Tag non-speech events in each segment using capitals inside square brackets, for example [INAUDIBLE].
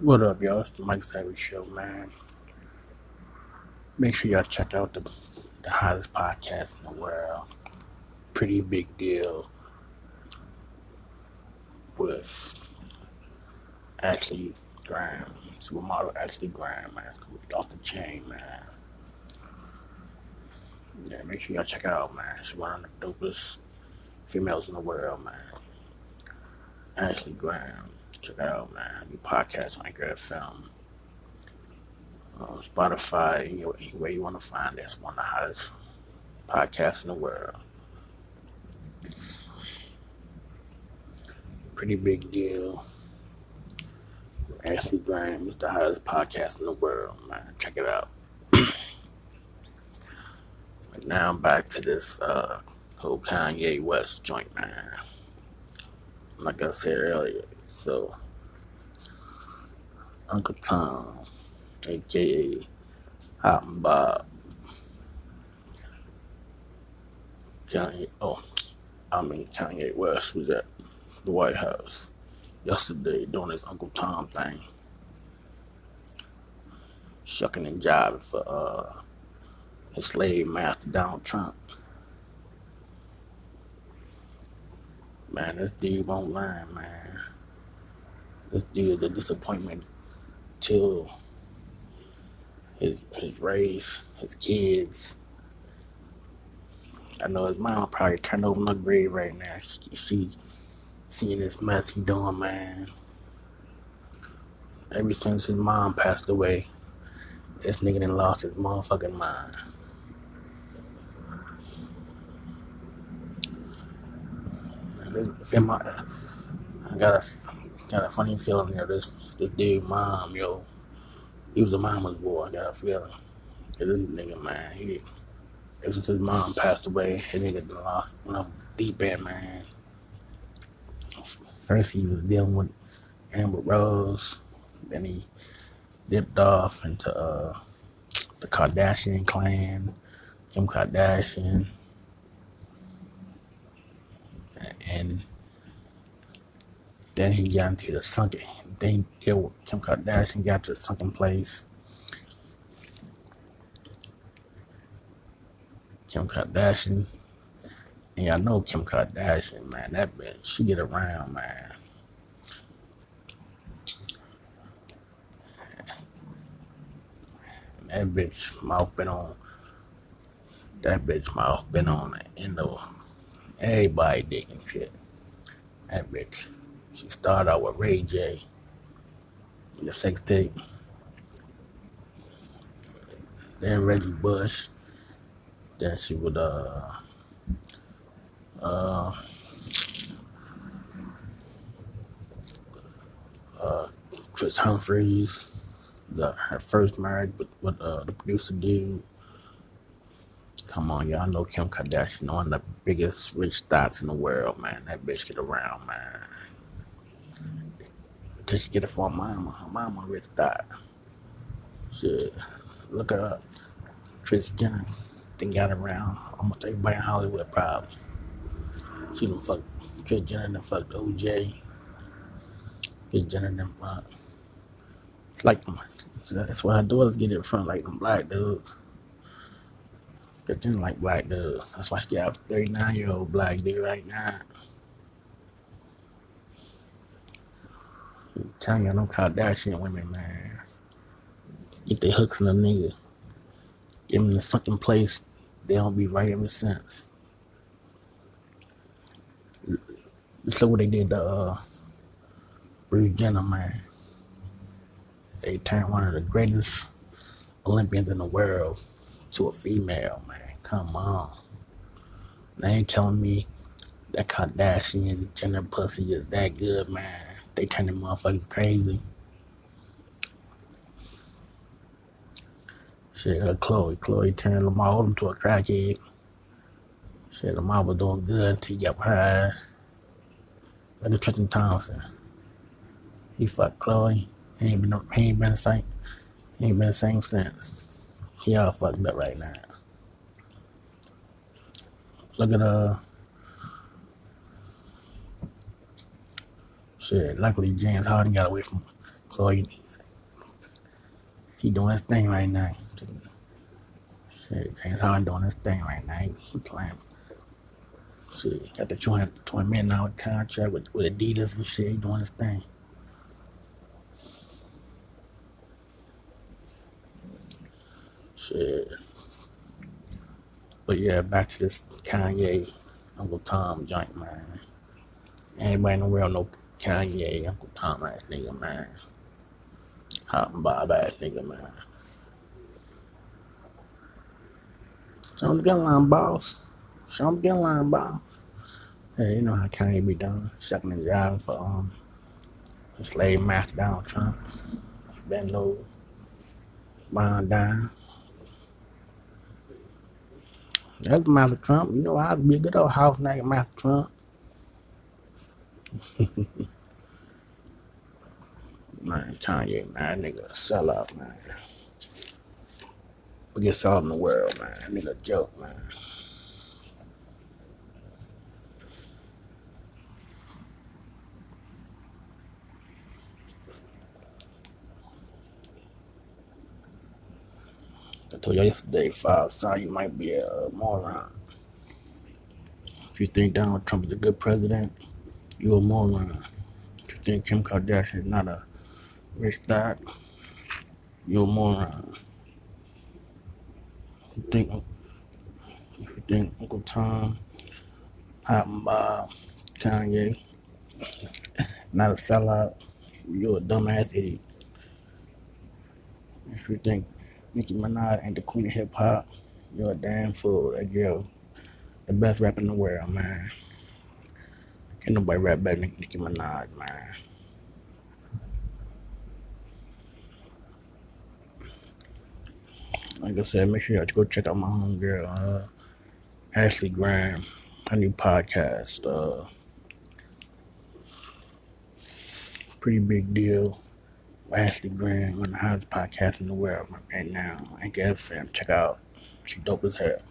What up, y'all? It's the Mike Savage Show, man. Make sure y'all check out the, the hottest podcast in the world. Pretty big deal with Ashley Graham, supermodel Ashley Graham, man. It's off the chain, man. Yeah, make sure y'all check it out, man. She's one of the dopest females in the world, man. Ashley Graham. Check it out, man. New podcast on Anchor FM. Uh, Spotify, anywhere, anywhere you want to find this one of the hottest podcasts in the world. Pretty big deal. Ashley Graham is the hottest podcast in the world, man. Check it out. [CLEARS THROAT] but now I'm back to this uh, whole Kanye West joint, man. Like I said earlier, so Uncle Tom, aka Hot and Bob, Kanye. Oh, I mean Kanye West was at the White House yesterday doing his Uncle Tom thing, shucking and jiving for uh, his slave master Donald Trump. Man, this dude won't lie, man. This dude is a disappointment to his his race, his kids. I know his mom probably turned over my grave right now. She, she seeing this mess he doing, man. Ever since his mom passed away, this nigga done lost his motherfucking mind. And this, I got a got a funny feeling that this this dude mom, yo, he was a mama's boy. I got a feeling. This nigga, man, he ever since his mom passed away, his nigga lost you know, deep end, man. First he was dealing with Amber Rose, then he dipped off into uh, the Kardashian clan, Kim Kardashian, and then he got into the sunken. Then Kim Kardashian got to the sunken place. Kim Kardashian, and y'all know Kim Kardashian, man. That bitch, she get around, man. That bitch mouth been on. That bitch mouth been on the end of everybody digging shit. That bitch. She started out with Ray J. The sex tape. Then Reggie Bush. Then she would uh uh uh Kris Humphries, the her first marriage with, with uh, the producer dude. Come on, y'all know Kim Kardashian, one of the biggest rich thoughts in the world, man. That bitch get around, man. She get it from mama. Her mama rich thought. Shit, look her up. Trish Jenner, then got around almost everybody in Hollywood probably. She done fuck Trish Jenner done fucked OJ. Trish Jenner done fuck. It's like that's why her daughters get it from like them black dudes. Trish Jenner like black dudes. That's why she got a 39 year old black dude right now. Telling y'all, them Kardashian women, man. Get their hooks in the nigga. Give them the sunken place. They don't be right ever since. Just look what they did to uh, Bruce Jenner, man. They turned one of the greatest Olympians in the world to a female, man. Come on. They ain't telling me that Kardashian Jenner pussy is that good, man. They turning motherfuckers crazy. Shit, uh, Khloe. Khloe turned Lamar Odom to a crackhead. Shit, Lamar was doing good until he got her ass. Look at Tristan Thompson. He fucked Khloe. He ain't been he ain't been the same. He ain't been the same since. He all fucked up right now. Look at uh shit. Luckily James Harden got away from Khloe He doing his thing right now. Shit, James Harden doing his thing right now. He playing. Shit, got the 20, 20 million dollar contract with, with Adidas and shit. He doing his thing. Shit. But yeah, back to this Kanye, Uncle Tom joint, man. Anybody in the world know Kanye, Uncle Tom ass nigga, man. Hot and Bob ass nigga, man. Show him the line, boss. Show him the line, boss. Hey, you know how Kanye be done, shucking and jiving for um the slave master Donald Trump. Ben low, buying down. That's Master Trump. You know, I'd be a good old house nigga, Master Trump. [LAUGHS] Man, Kanye, man, nigga a sellout, man. Biggest salt in the world, man. Nigga joke, man. I told you yesterday, five, sorry, you might be a moron. If you think Donald Trump is a good president, you're a moron. If you think Kim Kardashian is not a you're a moron. You think, you think Uncle Tom, and Bob, Kanye, not a sellout, you're a dumbass idiot. If you think Nicki Minaj ain't the queen of hip hop, you're a damn fool. That girl, the best rapper in the world, man. Can't nobody rap better than Nicki Minaj, man. Like I said, make sure y'all go check out my homegirl, uh, Ashley Graham, her new podcast. Uh, pretty big deal. Ashley Graham, one of the hottest podcasts in the world right now. I guess fam, Check out. She dope as hell.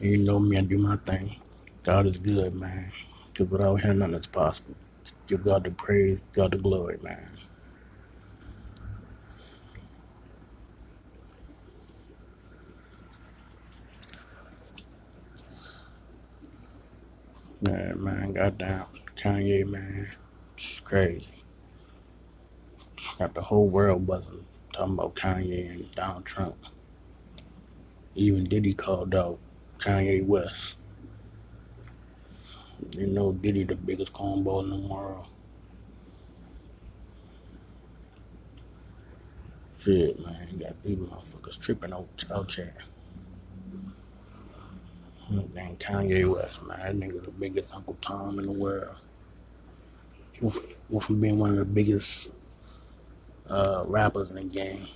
You know me, I do my thing. God is good, man. Because without him, nothing is possible. Give God the praise, God the glory, man. Yeah, man, goddamn. Kanye, man. It's crazy. Got the whole world buzzing talking about Kanye and Donald Trump. Even Diddy called out Kanye West. You know Diddy the biggest cornball in the world. Shit, man, got these motherfuckers tripping out, out here. Damn Kanye West, man. That nigga the biggest Uncle Tom in the world. He went from, being one of the biggest uh, rappers in the game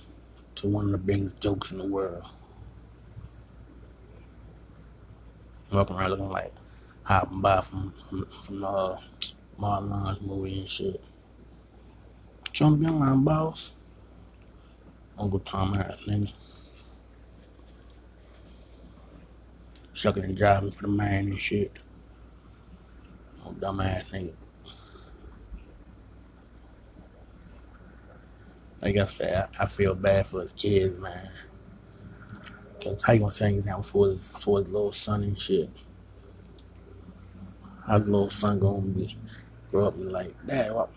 to one of the biggest jokes in the world. Walking around looking like hopping by from from, from uh, Marlon's movie and shit. Jump in line, boss. Uncle Tom ass nigga. Shucking and driving for the man and shit. Oh, dumbass nigga. Like I said, I, I feel bad for his kids, man. Cause how you gonna say anything for his for his little son and shit? How's little son gonna be grow up and like, Dad, why,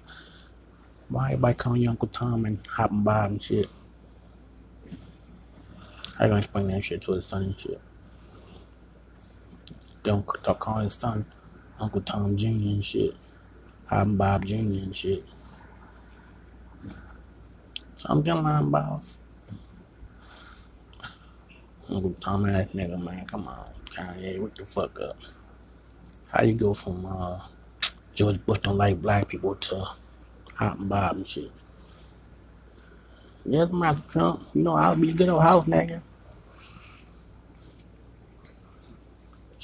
why everybody calling you Uncle Tom and hopping by and shit? How you gonna explain that shit to his son and shit? Don't calling his son Uncle Tom Jr. and shit. Hopping Bob Jr. and shit. So I'm getting line boss. Uncle Tom ass nigga, man. Come on, Kanye, what the fuck up? How you go from uh, George Bush don't like black people to Hot and Bob and shit? Yes, Master Trump. You know I'll be a good old house nigga.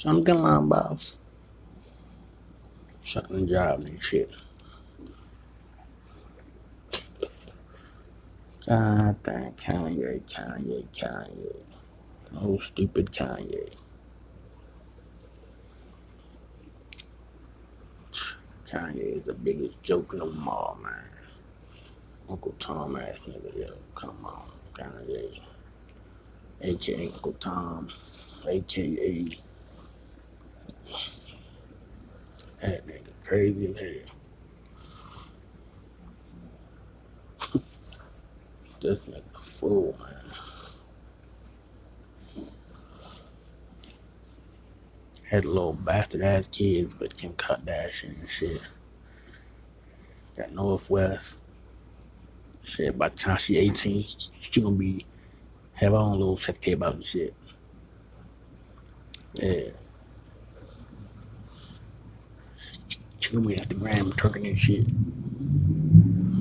So I'm getting line boss. The job and shit. Ah, God damn Kanye, Kanye, Kanye. Oh, stupid Kanye. Kanye is the biggest joke in them all, man. Uncle Tom ass nigga, yo. Come on, Kanye. AKA Uncle Tom. AKA that nigga crazy as hell. [LAUGHS] This nigga fool, man. Had a little bastard ass kids, but Kim Kardashian and shit. Got North West. Shit, by the time she 18, she gonna be have her own little sex tape out and shit. Yeah. She gonna at the gram twerking and shit.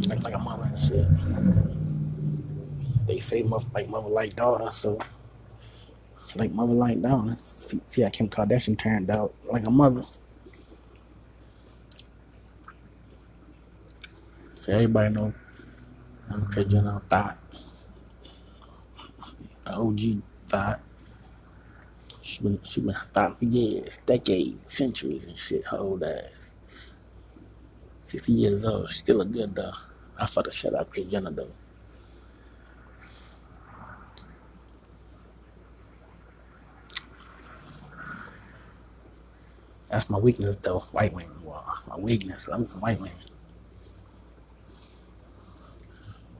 Like, like a mama and shit. They say mother like mother like daughter, so like mother like daughter. See, see how Kim Kardashian turned out like a mother. So everybody know I'm Kris Jenner thought. OG thought. She been she been thought for years, decades, centuries and shit, her old ass. Sixty years old. Still look good though. I fuck the shit out of though. That's my weakness though. White women. Well, my weakness. I'm from white women.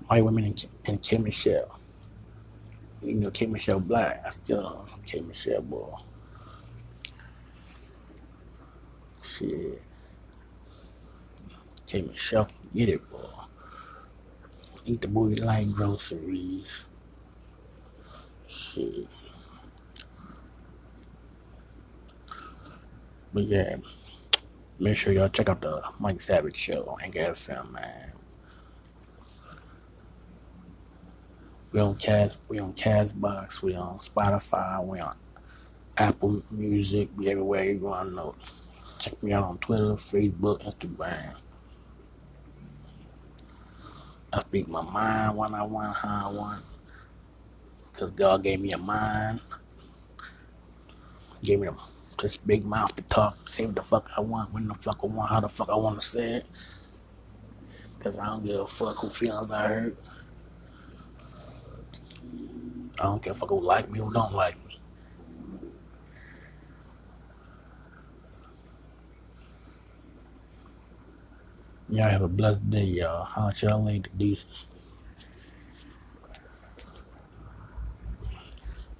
White women and, and K Michelle. You know K Michelle Black. I still K Michelle boy. Shit. K Michelle get it boy. Eat the booty like groceries. Shit. But yeah. Make sure y'all check out the Mike Savage show on Anchor FM, man. We on Cast, we on Castbox, we on Spotify, we on Apple Music, we everywhere you want to know. Check me out on Twitter, Facebook, Instagram. I speak my mind when I want, how I want. Cause God gave me a mind, gave me a, this big mouth to talk, say what the fuck I want, when the fuck I want, how the fuck I want to say it. Cause I don't give a fuck who feelings I hurt. I don't care if fuck who like me or don't like me. Y'all have a blessed day, y'all. How y'all the deuces.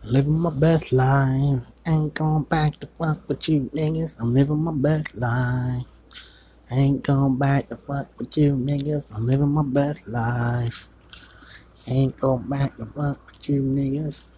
Living my best life. Ain't going back to fuck with you niggas. I'm living my best life. Ain't going back to fuck with you niggas. I'm living my best life. Ain't going back to fuck with you niggas.